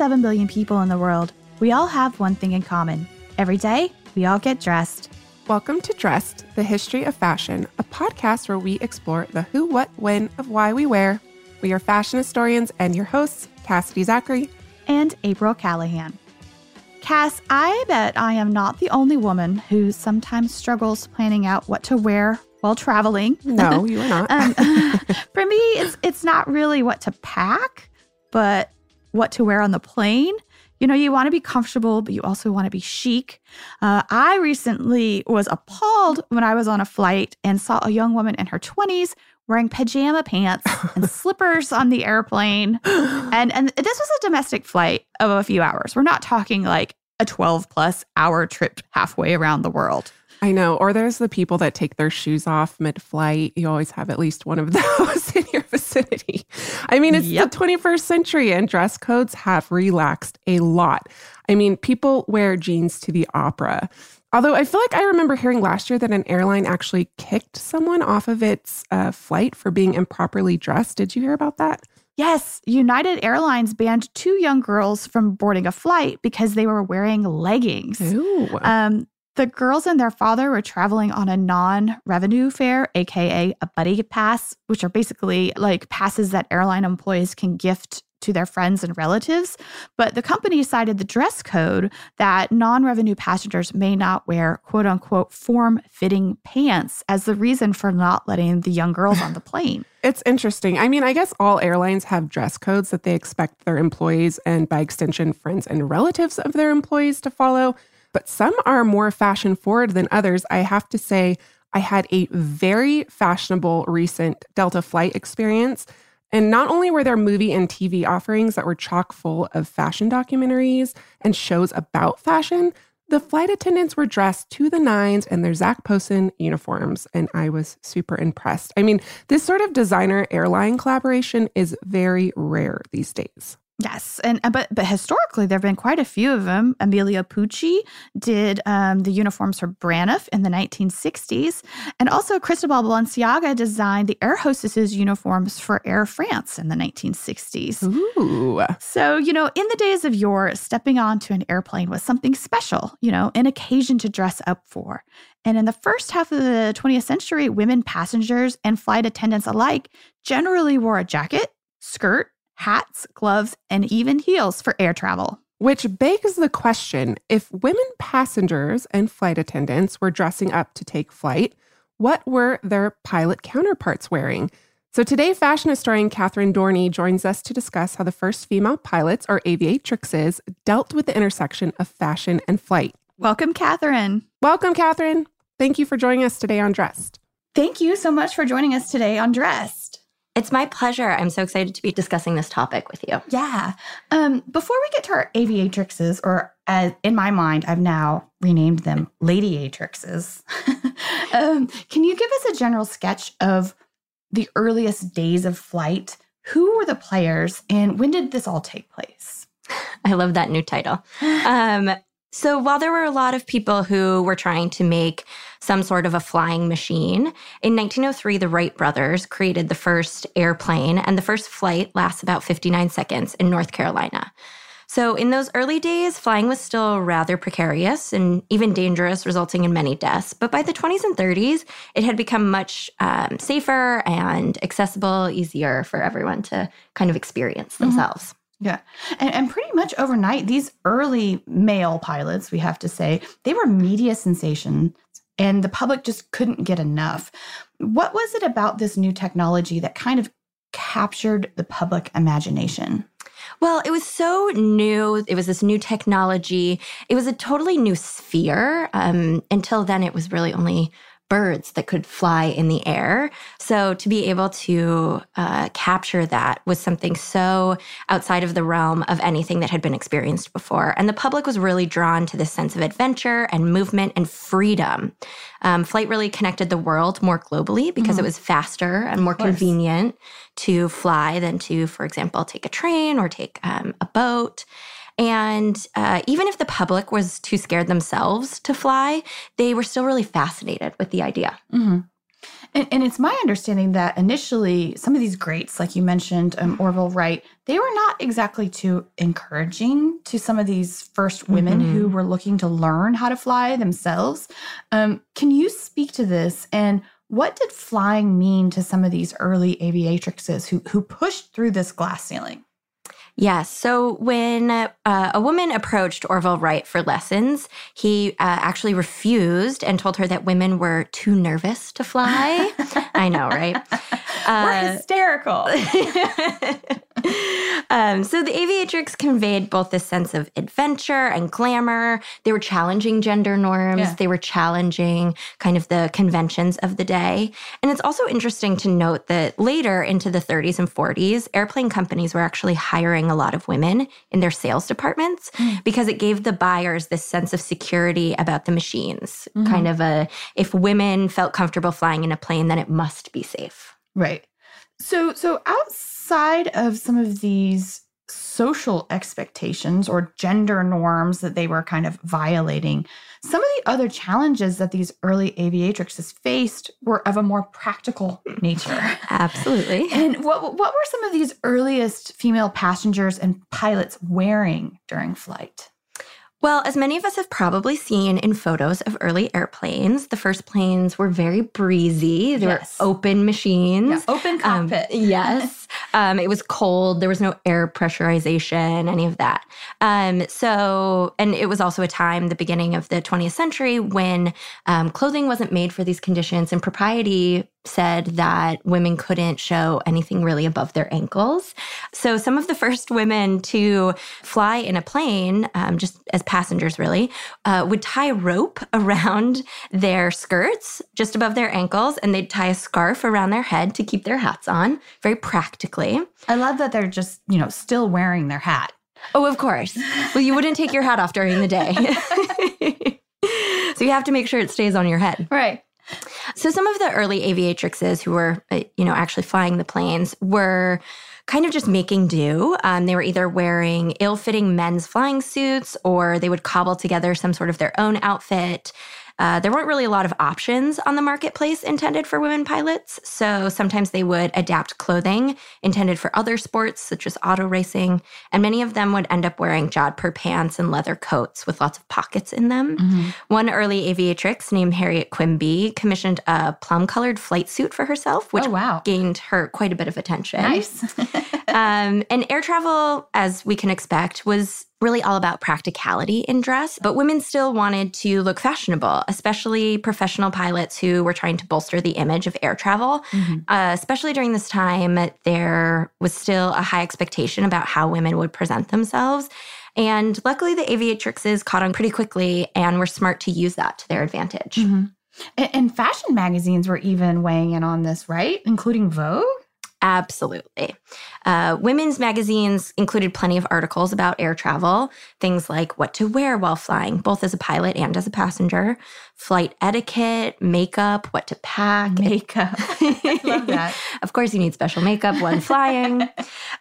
7 billion people in the world, we all have one thing in common. Every day, we all get dressed. Welcome to Dressed, the History of Fashion, a podcast where we explore the who, what, when of why we wear. We are fashion historians and your hosts, Cassidy Zachary. And April Callahan. Cass, I bet I am not the only woman who sometimes struggles planning out what to wear while traveling. No, you are not. Um, for me, it's it's not really what to pack, but what to wear on the plane. You know, you want to be comfortable, but you also want to be chic. Uh, I recently was appalled when I was on a flight and saw a young woman in her 20s wearing pajama pants and slippers on the airplane. And, and this was a domestic flight of a few hours. We're not talking like a 12 plus hour trip halfway around the world. I know. Or there's the people that take their shoes off mid flight. You always have at least one of those in your vicinity. I mean, it's Yep. the 21st century and dress codes have relaxed a lot. I mean, people wear jeans to the opera. Although I feel like I remember hearing last year that an airline actually kicked someone off of its uh, flight for being improperly dressed. Did you hear about that? Yes, United Airlines banned two young girls from boarding a flight because they were wearing leggings. Ooh. Um, the girls and their father were traveling on a non revenue fare, AKA a buddy pass, which are basically like passes that airline employees can gift to their friends and relatives. But the company cited the dress code that non revenue passengers may not wear quote unquote form fitting pants as the reason for not letting the young girls on the plane. It's interesting. I mean, I guess all airlines have dress codes that they expect their employees and, by extension, friends and relatives of their employees to follow. But some are more fashion forward than others. I have to say, I had a very fashionable recent Delta flight experience. And not only were there movie and TV offerings that were chock full of fashion documentaries and shows about fashion, the flight attendants were dressed to the nines in their Zac Posen uniforms, and I was super impressed. I mean, this sort of designer airline collaboration is very rare these days. Yes, and uh, but but historically there have been quite a few of them. Emilio Pucci did um, the uniforms for Braniff in the 1960s, and also Cristobal Balenciaga designed the air hostesses uniforms for Air France in the 1960s. Ooh. So you know, in the days of yore, stepping onto an airplane was something special. You know, an occasion to dress up for. And in the first half of the 20th century, women passengers and flight attendants alike generally wore a jacket, skirt hats, gloves, and even heels for air travel. Which begs the question if women passengers and flight attendants were dressing up to take flight, what were their pilot counterparts wearing? So today, fashion historian Katharine Dorny joins us to discuss how the first female pilots, or aviatrixes, dealt with the intersection of fashion and flight. Welcome, Katharine. Welcome, Katharine. Thank you for joining us today on Dressed. Thank you so much for joining us today on Dressed. It's my pleasure. I'm so excited to be discussing this topic with you. Yeah. Um, before we get to our aviatrixes, or as in my mind, I've now renamed them ladyatrixes. um, can you give us a general sketch of the earliest days of flight? Who were the players, and when did this all take place? I love that new title. Um, so, while there were a lot of people who were trying to make some sort of a flying machine, in 1903, the Wright brothers created the first airplane, and the first flight lasts about 59 seconds in North Carolina. So, in those early days, flying was still rather precarious and even dangerous, resulting in many deaths. But by the 20s and 30s, it had become much um, safer and accessible, easier for everyone to kind of experience themselves. Yeah. And, and pretty much overnight, these early male pilots, we have to say, they were media sensations and the public just couldn't get enough. What was it about this new technology that kind of captured the public imagination? Well, it was so new. It was this new technology. It was a totally new sphere. Um, until then, it was really only birds that could fly in the air. So to be able to uh, capture that was something so outside of the realm of anything that had been experienced before. And the public was really drawn to this sense of adventure and movement and freedom. Um, flight really connected the world more globally because mm-hmm. it was faster and more convenient to fly than to, for example, take a train or take um, a boat. And uh, even if the public was too scared themselves to fly, they were still really fascinated with the idea. Mm-hmm. And, and, it's my understanding that initially, some of these greats, like you mentioned, um, Orville Wright, they were not exactly too encouraging to some of these first women mm-hmm. who were looking to learn how to fly themselves. Um, can you speak to this? And what did flying mean to some of these early aviatrixes who, who pushed through this glass ceiling? Yes. So when uh, a woman approached Orville Wright for lessons, he uh, actually refused and told her that women were too nervous to fly. I know, right? Uh, we're hysterical. um, so the aviatrix conveyed both this sense of adventure and glamour. They were challenging gender norms. Yeah. They were challenging kind of the conventions of the day. And it's also interesting to note that later into the 30s and 40s, airplane companies were actually hiring a lot of women in their sales departments mm. because it gave the buyers this sense of security about the machines. Mm-hmm. Kind of a if women felt comfortable flying in a plane, then it must be safe. Right. So so outside of some of these social expectations or gender norms that they were kind of violating, some of the other challenges that these early aviatrixes faced were of a more practical nature. Absolutely. And what what were some of these earliest female passengers and pilots wearing during flight? Well, as many of us have probably seen in photos of early airplanes, the first planes were very breezy. They yes. were open machines. Yeah, open um, cockpit. Um, yes. um, it was cold. There was no air pressurization, any of that. Um, so, and it was also a time, the beginning of the 20th century, when um, clothing wasn't made for these conditions and propriety said that women couldn't show anything really above their ankles. So, some of the first women to fly in a plane, um, just as passengers really, uh, would tie a rope around their skirts just above their ankles, and they'd tie a scarf around their head to keep their hats on very practically. I love that they're just, you know, still wearing their hat. Oh, of course. Well, you wouldn't take your hat off during the day. so, you have to make sure it stays on your head. Right. So some of the early aviatrixes who were, uh, you know, actually flying the planes were kind of just making do. Um, they were either wearing ill-fitting men's flying suits or they would cobble together some sort of their own outfit. Uh, there weren't really a lot of options on the marketplace intended for women pilots. So sometimes they would adapt clothing intended for other sports, such as auto racing. And many of them would end up wearing jodhpur pants and leather coats with lots of pockets in them. Mm-hmm. One early aviatrix named Harriet Quimby commissioned a plum colored flight suit for herself, which oh, wow. gained her quite a bit of attention. Nice. um, and air travel, as we can expect, was really all about practicality in dress, but women still wanted to look fashionable, especially professional pilots who were trying to bolster the image of air travel. Mm-hmm. Uh, especially during this time, there was still a high expectation about how women would present themselves. And luckily, the aviatrixes caught on pretty quickly and were smart to use that to their advantage. Mm-hmm. And, and fashion magazines were even weighing in on this, right? Including Vogue? Absolutely. Uh, women's magazines included plenty of articles about air travel, things like what to wear while flying, both as a pilot and as a passenger, flight etiquette, makeup, what to pack. Makeup. Love that. of course, you need special makeup when flying.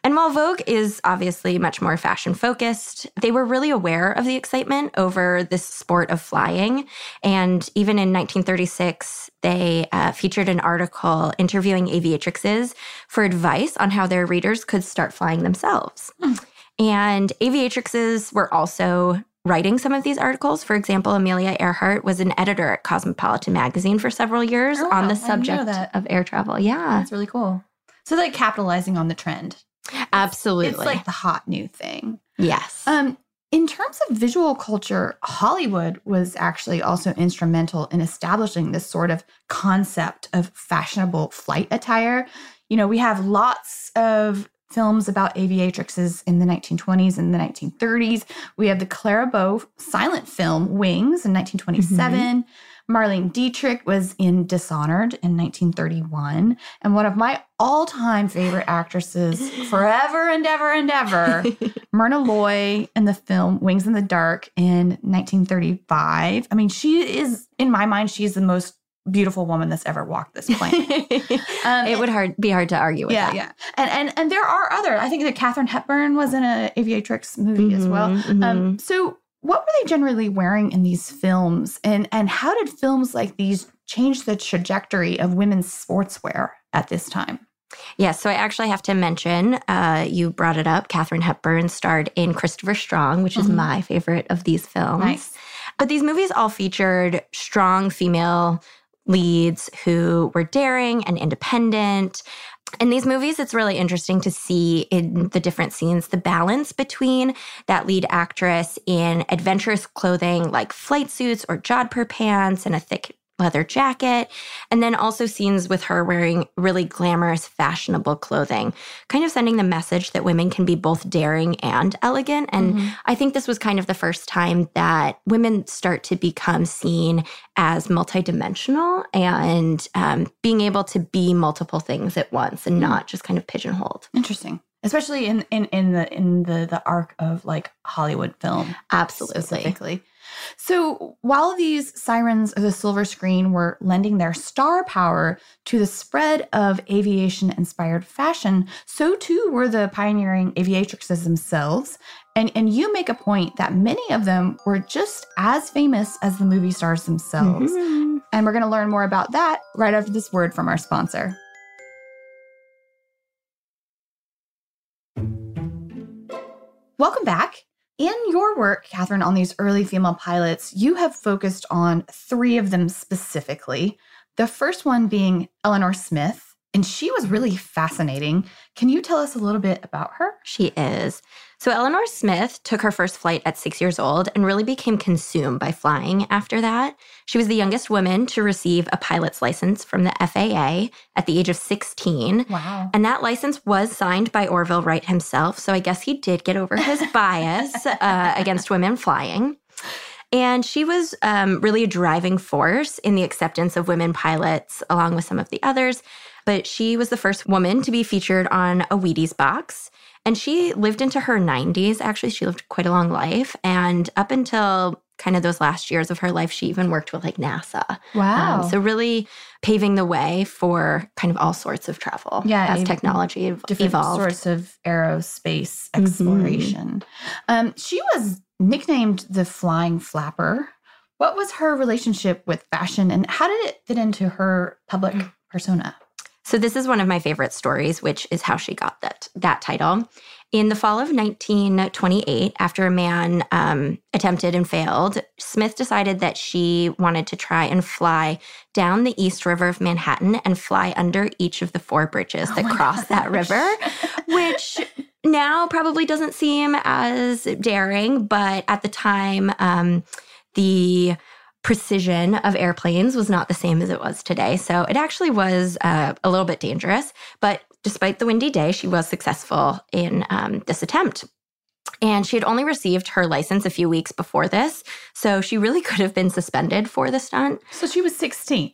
and while Vogue is obviously much more fashion focused, they were really aware of the excitement over this sport of flying. And even in 1936, they uh, featured an article interviewing aviatrixes for advice on how their readers could start flying themselves. Mm. And aviatrixes were also writing some of these articles. For example, Amelia Earhart was an editor at Cosmopolitan magazine for several years oh, on the subject of air travel. Yeah. That's really cool. So like capitalizing on the trend. Absolutely. It's, it's like the hot new thing. Yes. Um in terms of visual culture, Hollywood was actually also instrumental in establishing this sort of concept of fashionable flight attire. you know, we have lots of films about aviatrixes in the 1920s and the 1930s. We have the Clara Bow silent film Wings in 1927. Mm-hmm. Marlene Dietrich was in Dishonored in 1931. And one of my all time favorite actresses, forever and ever and ever, Myrna Loy in the film Wings in the Dark in 1935. I mean, she is, in my mind, she's the most beautiful woman that's ever walked this planet. um, it would hard be hard to argue with yeah, that. Yeah, and and and there are other. I think that Katharine Hepburn was in a Aviatrix movie mm-hmm, as well. Mm-hmm. Um, so what were they generally wearing in these films, and and how did films like these change the trajectory of women's sportswear at this time? Yes, so I actually have to mention, uh, you brought it up. Katharine Hepburn starred in Christopher Strong, which is mm-hmm. my favorite of these films. Nice. But these movies all featured strong female leads who were daring and independent. In these movies, it's really interesting to see in the different scenes the balance between that lead actress in adventurous clothing like flight suits or jodhpur pants and a thick leather jacket, and then also scenes with her wearing really glamorous, fashionable clothing, kind of sending the message that women can be both daring and elegant. And mm-hmm. I think this was kind of the first time that women start to become seen as multidimensional and um, being able to be multiple things at once and mm-hmm. not just kind of pigeonholed. Interesting especially in in in the in the the arc of like Hollywood film, absolutely. Specifically. So while these sirens of the silver screen were lending their star power to the spread of aviation inspired fashion, so too were the pioneering aviatrixes themselves. And, and you make a point that many of them were just as famous as the movie stars themselves. Mm-hmm. And we're going to learn more about that right after this word from our sponsor. Welcome back. In your work, Katharine, on these early female pilots, you have focused on three of them specifically. The first one being Elinor Smith, and she was really fascinating. Can you tell us a little bit about her? She is. So, Elinor Smith took her first flight at six years old and really became consumed by flying after that. She was the youngest woman to receive a pilot's license from the FAA at the age of 16. Wow. And that license was signed by Orville Wright himself. So, I guess he did get over his bias uh, against women flying. And she was um, really a driving force in the acceptance of women pilots, along with some of the others. But she was the first woman to be featured on a Wheaties box. And she lived into her 90s. Actually, she lived quite a long life. And up until kind of those last years of her life, she even worked with like NASA. Wow. Um, so, really paving the way for kind of all sorts of travel yeah, as technology different evolved. sorts of aerospace mm-hmm. exploration. Mm-hmm. Um, she was nicknamed the Flying Flapper. What was her relationship with fashion and how did it fit into her public mm. persona? So this is one of my favorite stories, which is how she got that that title. In the fall of 1928, after a man um, attempted and failed, Smith decided that she wanted to try and fly down the East River of Manhattan and fly under each of the four bridges that oh cross gosh. that river, which now probably doesn't seem as daring, but at the time, um, the precision of airplanes was not the same as it was today. So it actually was uh, a little bit dangerous. But despite the windy day, she was successful in um, this attempt. And she had only received her license a few weeks before this. So she really could have been suspended for the stunt. So she was 16.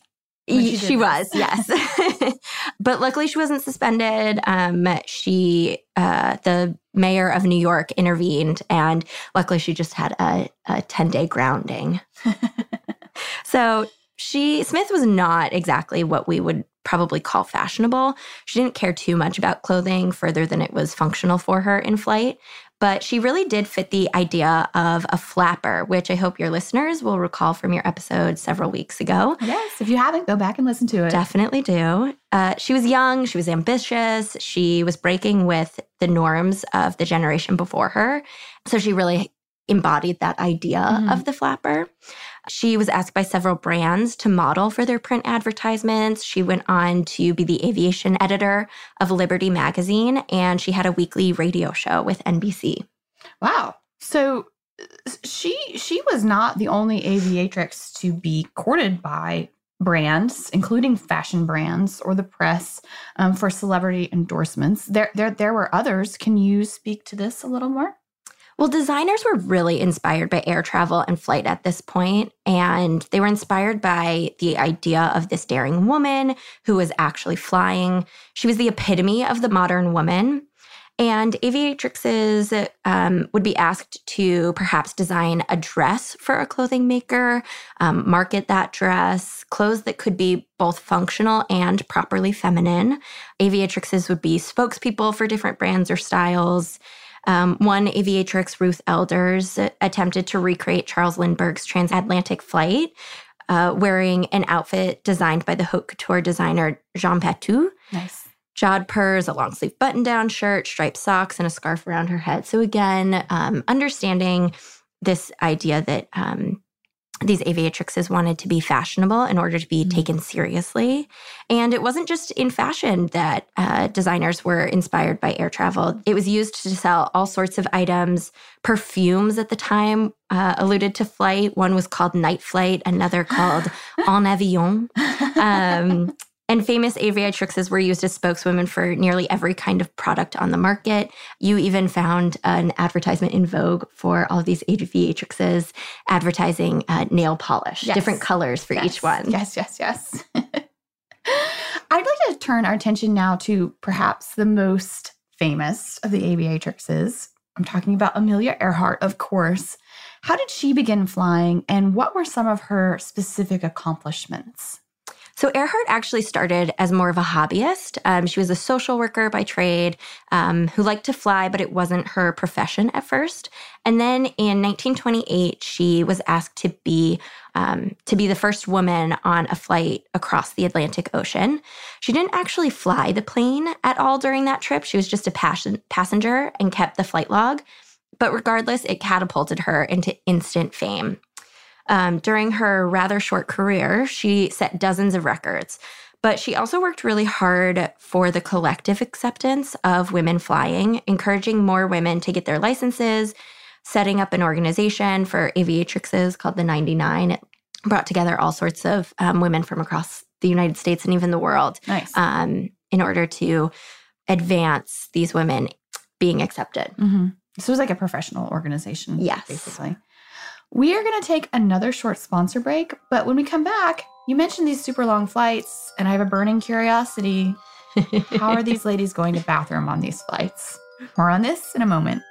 She, she was, yes. but luckily, she wasn't suspended. Um, she, uh, the mayor of New York, intervened, and luckily, she just had a, a 10 day grounding. So she, Smith was not exactly what we would probably call fashionable. She didn't care too much about clothing further than it was functional for her in flight but she really did fit the idea of a flapper, which I hope your listeners will recall from your episode several weeks ago. Yes, if you haven't, go back and listen to it. Definitely do. Uh, she was young, she was ambitious, she was breaking with the norms of the generation before her. So she really embodied that idea mm-hmm. of the flapper. She was asked by several brands to model for their print advertisements. She went on to be the aviation editor of Liberty magazine, and she had a weekly radio show with NBC. Wow. So she she was not the only aviatrix to be courted by brands, including fashion brands or the press, um, for celebrity endorsements. There, there, there were others. Can you speak to this a little more? Well, designers were really inspired by air travel and flight at this point, and they were inspired by the idea of this daring woman who was actually flying. She was the epitome of the modern woman. And aviatrixes um, would be asked to perhaps design a dress for a clothing maker, um, market that dress, clothes that could be both functional and properly feminine. Aviatrixes would be spokespeople for different brands or styles. Um, one aviatrix, Ruth Elders, attempted to recreate Charles Lindbergh's transatlantic flight, uh, wearing an outfit designed by the haute couture designer Jean Patou. Nice. Jodhpurs, a long sleeve button down shirt, striped socks, and a scarf around her head. So, again, um, understanding this idea that um, these aviatrixes wanted to be fashionable in order to be mm-hmm. taken seriously. And it wasn't just in fashion that uh, designers were inspired by air travel. It was used to sell all sorts of items. Perfumes at the time uh, alluded to flight. One was called Night Flight, another called En Avion. Um, and famous aviatrixes were used as spokeswomen for nearly every kind of product on the market. You even found an advertisement in Vogue for all of these aviatrixes advertising uh, nail polish, yes. different colors for yes. each one. Yes, yes, yes. I'd like to turn our attention now to perhaps the most famous of the aviatrixes. I'm talking about Amelia Earhart, of course. How did she begin flying, and what were some of her specific accomplishments? So Earhart actually started as more of a hobbyist. Um, she was a social worker by trade um, who liked to fly, but it wasn't her profession at first. And then in 1928, she was asked to be um, to be the first woman on a flight across the Atlantic Ocean. She didn't actually fly the plane at all during that trip. She was just a passion, passenger and kept the flight log. But regardless, it catapulted her into instant fame. Um, during her rather short career, she set dozens of records, but she also worked really hard for the collective acceptance of women flying, encouraging more women to get their licenses, setting up an organization for aviatrixes called the 99. It brought together all sorts of um, women from across the United States and even the world nice. um, in order to advance these women being accepted. Mm-hmm. This was like a professional organization. Yes. Basically. We are going to take another short sponsor break, but when we come back, you mentioned these super long flights, and I have a burning curiosity. How are these ladies going to bathroom on these flights? More on this in a moment.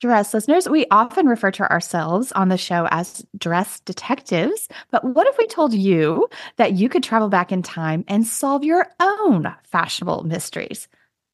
Dress listeners, we often refer to ourselves on the show as dress detectives. But what if we told you that you could travel back in time and solve your own fashionable mysteries?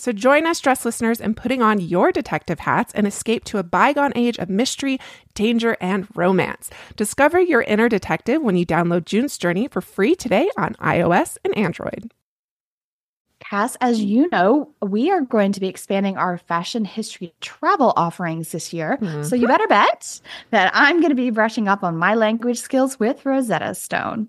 So join us, dress listeners, in putting on your detective hats and escape to a bygone age of mystery, danger, and romance. Discover your inner detective when you download June's Journey for free today on iOS and Android. Cass, as you know, we are going to be expanding our fashion history travel offerings this year. Mm-hmm. So you better bet that I'm going to be brushing up on my language skills with Rosetta Stone.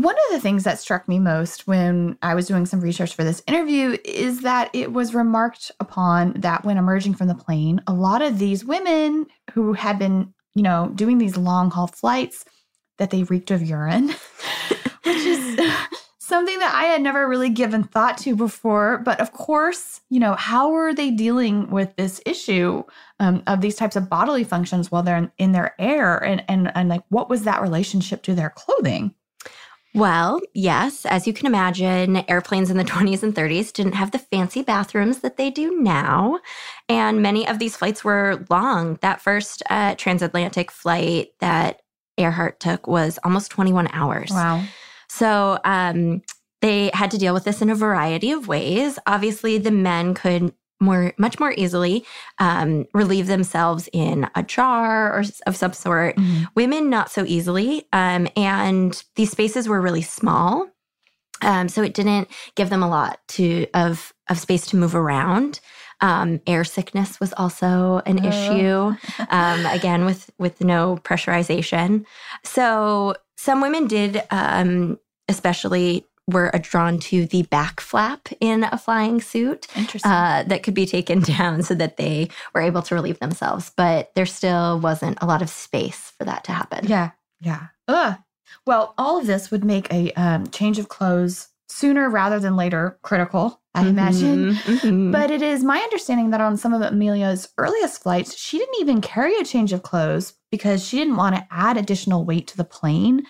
One of the things that struck me most when I was doing some research for this interview is that it was remarked upon that when emerging from the plane, a lot of these women who had been, you know, doing these long haul flights, that they reeked of urine, which is something that I had never really given thought to before. But of course, you know, how are they dealing with this issue um, of these types of bodily functions while they're in, in their air? And, and, and like, what was that relationship to their clothing? Well, yes, as you can imagine, airplanes in the 20s and 30s didn't have the fancy bathrooms that they do now. And many of these flights were long. That first uh, transatlantic flight that Earhart took was almost 21 hours. Wow. So um, they had to deal with this in a variety of ways. Obviously, the men could more much more easily um, relieve themselves in a jar or of some sort. Mm-hmm. Women not so easily, um, and these spaces were really small, um, so it didn't give them a lot to of of space to move around. Um, air sickness was also an Oh. issue. Um, again, with with no pressurization. So some women did, um, especially were drawn to the back flap in a flying suit Interesting. uh, that could be taken down so that they were able to relieve themselves. But there still wasn't a lot of space for that to happen. Yeah, yeah. Ugh. Well, all of this would make a um, change of clothes sooner rather than later critical, I imagine. Mhm, mhm. But it is my understanding that on some of Amelia's earliest flights, she didn't even carry a change of clothes because she didn't want to add additional weight to the plane.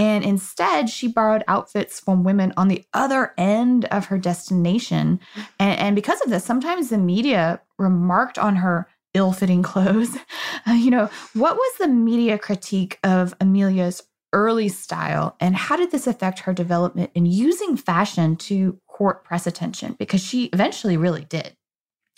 And instead, she borrowed outfits from women on the other end of her destination. And, and because of this, sometimes the media remarked on her ill fitting clothes. Uh, you know, what was the media critique of Amelia's early style, and how did this affect her development in using fashion to court press attention? Because she eventually really did.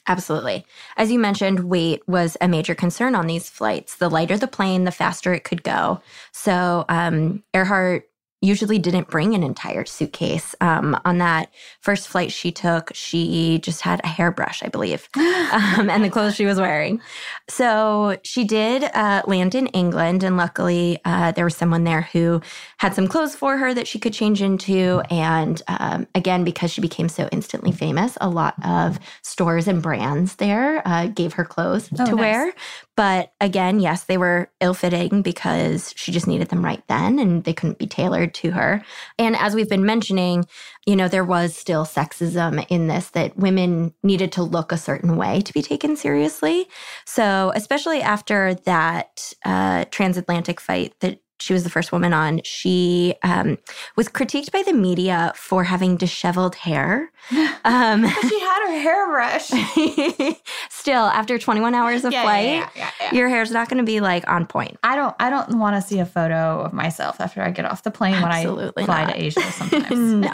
Absolutely. As you mentioned, weight was a major concern on these flights. The lighter the plane, the faster it could go. So um, Earhart usually didn't bring an entire suitcase. Um, on that first flight she took, she just had a hairbrush, I believe, um, and the clothes she was wearing. So she did uh, land in England, and luckily uh, there was someone there who had some clothes for her that she could change into. And um, again, because she became so instantly famous, a lot of stores and brands there uh, gave her clothes Oh, to nice. wear. But again, yes, they were ill fitting because she just needed them right then and they couldn't be tailored to her. And as we've been mentioning, you know, there was still sexism in this that women needed to look a certain way to be taken seriously. So, especially after that uh, transatlantic fight that she was the first woman on, she um, was critiqued by the media for having disheveled hair. Um, But she had her hairbrush. still, after 21 hours of Yeah, flight, yeah, yeah. your hair's not going to be like on point. I don't I don't want to see a photo of myself after I get off the plane Absolutely when I fly not. to Asia sometimes. No.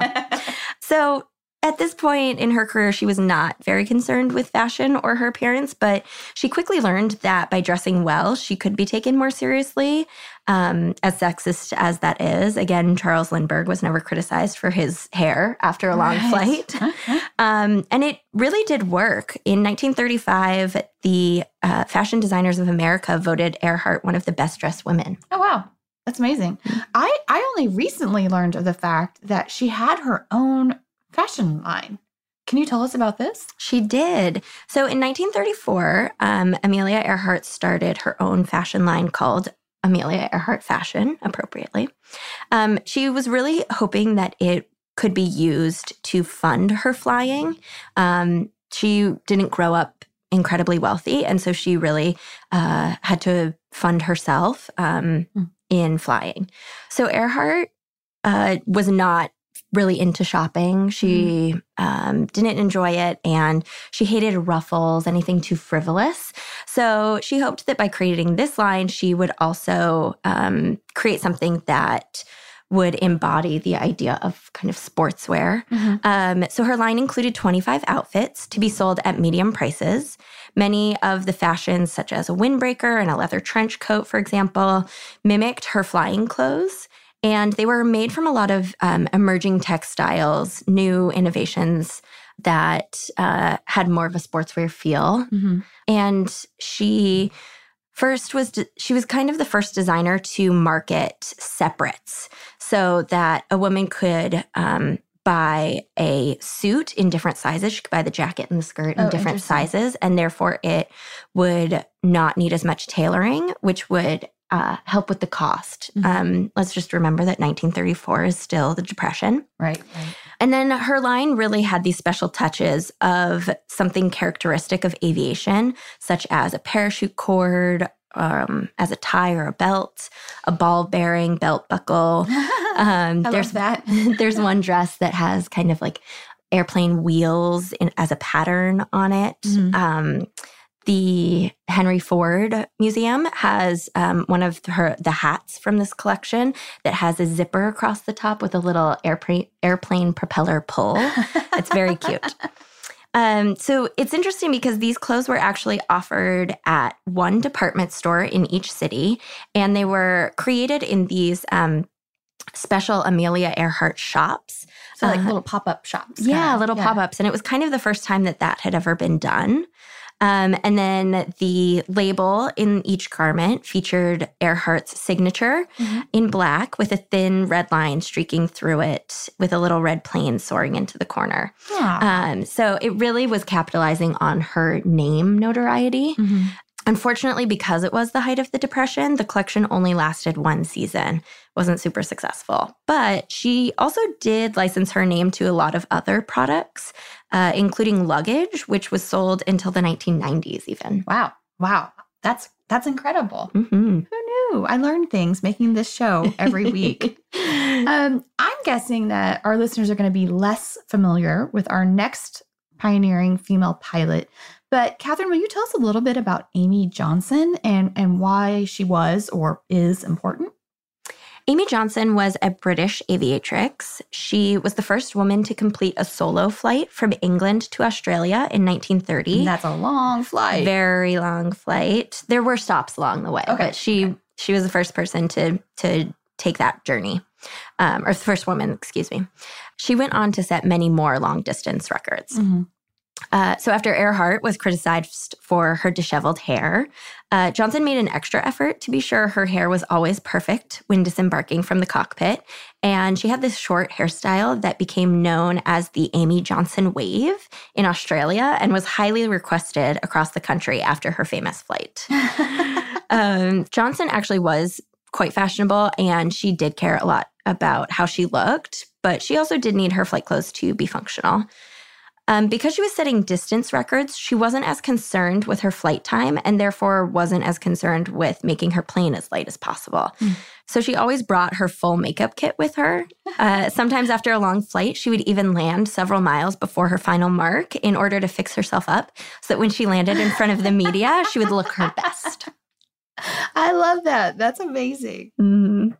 So at this point in her career, she was not very concerned with fashion or her appearance, but she quickly learned that by dressing well, she could be taken more seriously. Um, as sexist as that is, again, Charles Lindbergh was never criticized for his hair after a long Right. flight. Um, and it really did work. In 1935, the uh, Fashion Designers of America voted Earhart one of the best dressed women. Oh wow. That's amazing. I I only recently learned of the fact that she had her own fashion line. Can you tell us about this? She did. So in 1934, um, Amelia Earhart started her own fashion line called Amelia Earhart Fashion, appropriately. Um, she was really hoping that it could be used to fund her flying. Um, she didn't grow up incredibly wealthy. And so she really uh, had to fund herself um, Mm. in flying. So Earhart uh, was not really into shopping. She um, didn't enjoy it and she hated ruffles, anything too frivolous. So she hoped that by creating this line, she would also um, create something that would embody the idea of kind of sportswear. Mhm. Um, so her line included 25 outfits to be sold at medium prices. Many of the fashions, such as a windbreaker and a leather trench coat, for example, mimicked her flying clothes. And they were made from a lot of um, emerging textiles, new innovations that uh, had more of a sportswear feel. Mhm. And she first was de- she was kind of the first designer to market separates so that a woman could um, buy a suit in different sizes she could buy the jacket and the skirt in Oh, different sizes and therefore it would not need as much tailoring which would uh, help with the cost Mhm. um, let's just remember that 1934 is still the depression Right. Right. and then her line really had these special touches of something characteristic of aviation, such as a parachute cord, um, as a tie or a belt, a ball bearing belt buckle. Um, there's that. there's one dress that has kind of like airplane wheels in, as a pattern on it. Mhm. Um, the Henry Ford Museum has um, one of her the hats from this collection that has a zipper across the top with a little airplane airplane propeller pull. It's very cute. Um, so it's interesting because these clothes were actually offered at one department store in each city, and they were created in these um, special Amelia Earhart shops. So like Uh, little pop up shops. Yeah, kinda. little pop ups. And it was kind of the first time that that had ever been done. Um, and then the label in each garment featured Earhart's signature Mhm. in black with a thin red line streaking through it with a little red plane soaring into the corner. Ah. Um, so it really was capitalizing on her name notoriety. Mhm. Unfortunately, because it was the height of the Depression, the collection only lasted one season, wasn't super successful. But she also did license her name to a lot of other products, uh, including luggage, which was sold until the 1990s, even. Wow. Wow. That's that's incredible. Mhm. Who knew? I learn things making this show every week. um, I'm guessing that our listeners are going to be less familiar with our next pioneering female pilot. But Katharine, will you tell us a little bit about Amy Johnson and and why she was or is important? Amy Johnson was a British aviatrix. She was the first woman to complete a solo flight from England to Australia in 1930. That's a long flight. very long flight. There were stops along the way, Okay, but she she was the first person to to take that journey, um, or the first woman, excuse me. She went on to set many more long distance records. Mhm. Uh, so after Earhart was criticized for her disheveled hair, uh, Johnson made an extra effort to be sure her hair was always perfect when disembarking from the cockpit. And she had this short hairstyle that became known as the Amy Johnson wave in Australia and was highly requested across the country after her famous flight. um, Johnson actually was quite fashionable and she did care a lot about how she looked, but she also did need her flight clothes to be functional. Um, because she was setting distance records, she wasn't as concerned with her flight time and therefore wasn't as concerned with making her plane as light as possible. Hmm. So she always brought her full makeup kit with her. Uh, sometimes after a long flight, she would even land several miles before her final mark in order to fix herself up so that when she landed in front of the media, she would look her best. I love that. That's amazing. Mhm.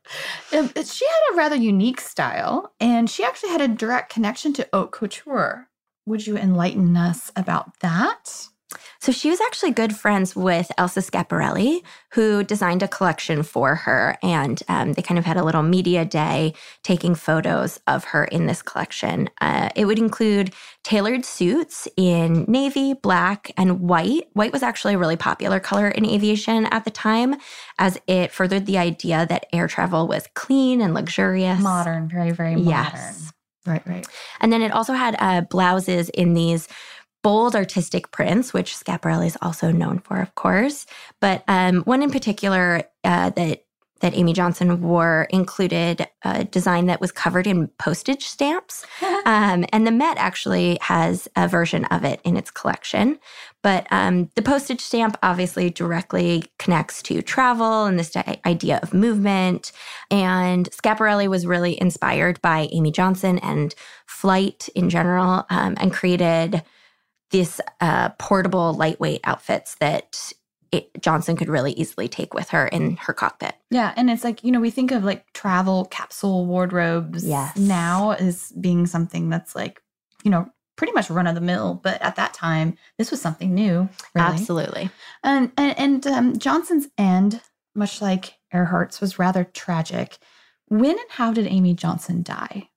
Um, she had a rather unique style, and she actually had a direct connection to haute couture. Would you enlighten us about that? So she was actually good friends with Elsa Schiaparelli, who designed a collection for her. And um, they kind of had a little media day taking photos of her in this collection. Uh, it would include tailored suits in navy, black, and white. White was actually a really popular color in aviation at the time, as it furthered the idea that air travel was clean and luxurious. Modern, very, very modern. Yes. Right, right. And then it also had uh, blouses in these bold artistic prints, which Schiaparelli is also known for, of course. But um, one in particular uh, that that Amy Johnson wore included a design that was covered in postage stamps. um, and the Met actually has a version of it in its collection. But um, the postage stamp obviously directly connects to travel and this idea of movement. And Schiaparelli was really inspired by Amy Johnson and flight in general um, and created this uh, portable, lightweight outfits that it, Johnson could really easily take with her in her cockpit. Yeah, and it's like you know we think of like travel capsule wardrobes yes. now as being something that's like you know pretty much run of the mill, but at that time this was something new. Really. Absolutely. And and, and um, Johnson's end, much like Earhart's, was rather tragic. When and how did Amy Johnson die?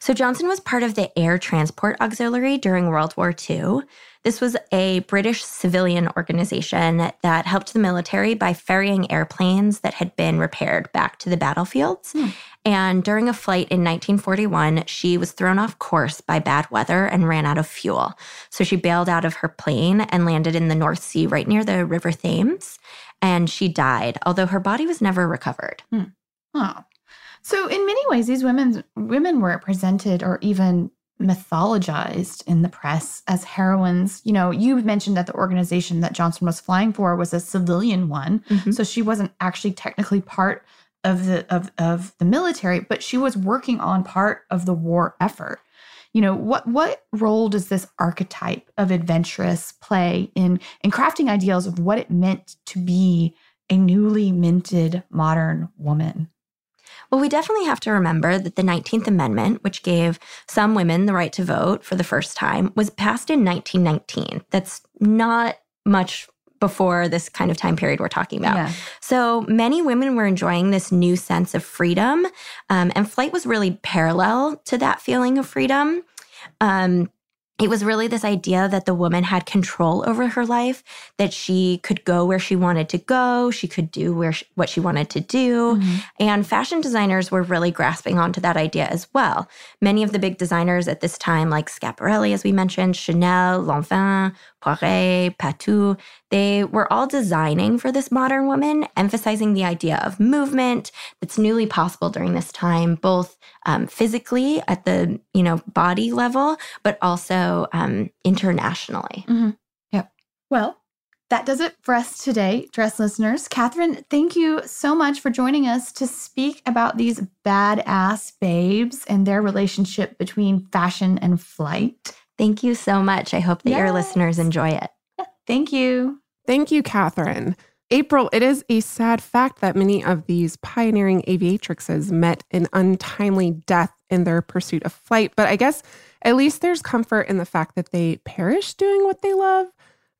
So Johnson was part of the Air Transport Auxiliary during World War II. This was a British civilian organization that helped the military by ferrying airplanes that had been repaired back to the battlefields. Hmm. And during a flight in 1941, she was thrown off course by bad weather and ran out of fuel. So she bailed out of her plane and landed in the North Sea right near the River Thames. And she died, although her body was never recovered. Hmm. Oh. So in many ways, these women women were presented or even mythologized in the press as heroines. You know, you mentioned that the organization that Johnson was flying for was a civilian one. Mm-hmm. So she wasn't actually technically part of the of, of the military, but she was working on part of the war effort. You know, what what role does this archetype of adventurous play in in crafting ideals of what it meant to be a newly minted modern woman? Well, we definitely have to remember that the 19th Amendment, which gave some women the right to vote for the first time, was passed in 1919. That's not much before this kind of time period we're talking about. Yeah. So many women were enjoying this new sense of freedom, um, and flight was really parallel to that feeling of freedom. Um, it was really this idea that the woman had control over her life, that she could go where she wanted to go, she could do where she, what she wanted to do. Mm-hmm. And fashion designers were really grasping onto that idea as well. Many of the big designers at this time, like Schiaparelli, as we mentioned, Chanel, Lanvin, Poiret, Patou, they were all designing for this modern woman, emphasizing the idea of movement that's newly possible during this time, both um, physically at the you know body level, but also um, internationally. Mm-hmm. Yep. Well, that does it for us today, dress listeners. Katharine, thank you so much for joining us to speak about these badass babes and their relationship between fashion and flight. Thank you so much. I hope that yes. your listeners enjoy it. Thank you. Thank you, Katharine. April, it is a sad fact that many of these pioneering aviatrixes met an untimely death in their pursuit of flight, but I guess at least there's comfort in the fact that they perish doing what they love.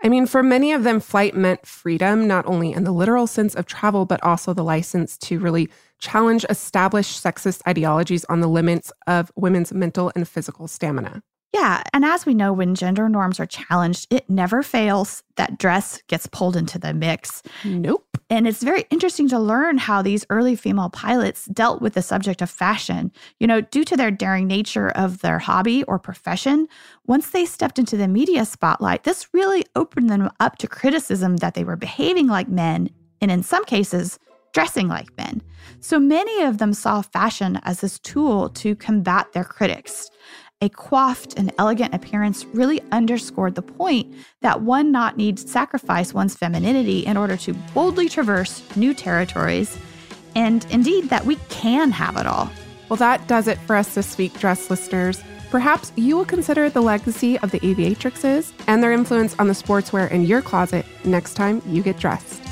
I mean, for many of them, flight meant freedom, not only in the literal sense of travel, but also the license to really challenge established sexist ideologies on the limits of women's mental and physical stamina. Yeah. And as we know, when gender norms are challenged, it never fails that dress gets pulled into the mix. Nope. And it's very interesting to learn how these early female pilots dealt with the subject of fashion. You know, due to their daring nature of their hobby or profession, once they stepped into the media spotlight, this really opened them up to criticism that they were behaving like men, and in some cases, dressing like men. So many of them saw fashion as this tool to combat their critics a coiffed and elegant appearance really underscored the point that one not need sacrifice one's femininity in order to boldly traverse new territories, and indeed that we can have it all. Well, that does it for us this week, dress listeners. Perhaps you will consider the legacy of the aviatrixes and their influence on the sportswear in your closet next time you get dressed.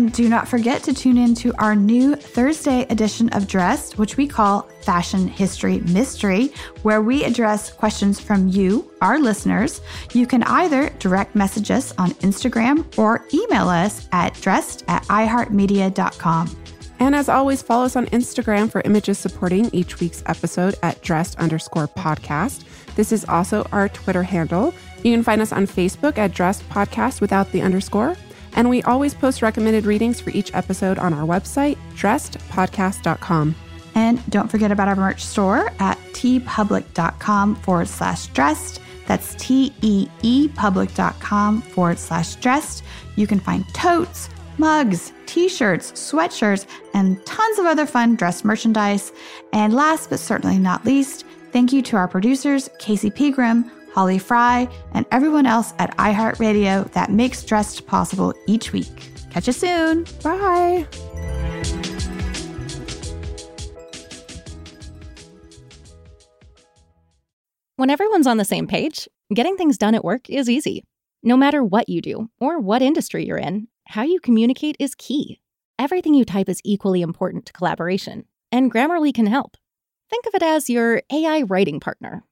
And do not forget to tune in to our new Thursday edition of Dressed, which we call Fashion History Mystery, where we address questions from you, our listeners. You can either direct message us on Instagram or email us at dressed at iheartmedia.com. And as always, follow us on Instagram for images supporting each week's episode at dressed underscore podcast. This is also our Twitter handle. You can find us on Facebook at dressed podcast without the underscore and we always post recommended readings for each episode on our website, dressedpodcast.com. And don't forget about our merch store at teepublic.com forward slash dressed. That's teepublic.com forward slash dressed. You can find totes, mugs, t shirts, sweatshirts, and tons of other fun dress merchandise. And last but certainly not least, thank you to our producers, Casey Pegram, Holly Fry, and everyone else at iHeartRadio that makes Dressed possible each week. Catch you soon. Bye. When everyone's on the same page, getting things done at work is easy. No matter what you do or what industry you're in, how you communicate is key. Everything you type is equally important to collaboration, and Grammarly can help. Think of it as your AI writing partner,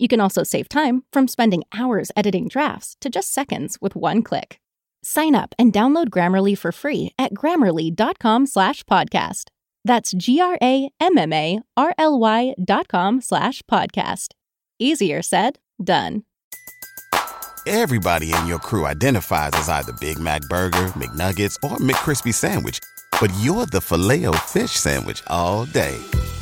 You can also save time from spending hours editing drafts to just seconds with one click. Sign up and download Grammarly for free at grammarly.com slash podcast. That's G-R-A-M-M-A-R-L-Y dot com slash podcast. Easier said, done. Everybody in your crew identifies as either Big Mac Burger, McNuggets, or McCrispy Sandwich. But you're the filet fish Sandwich all day.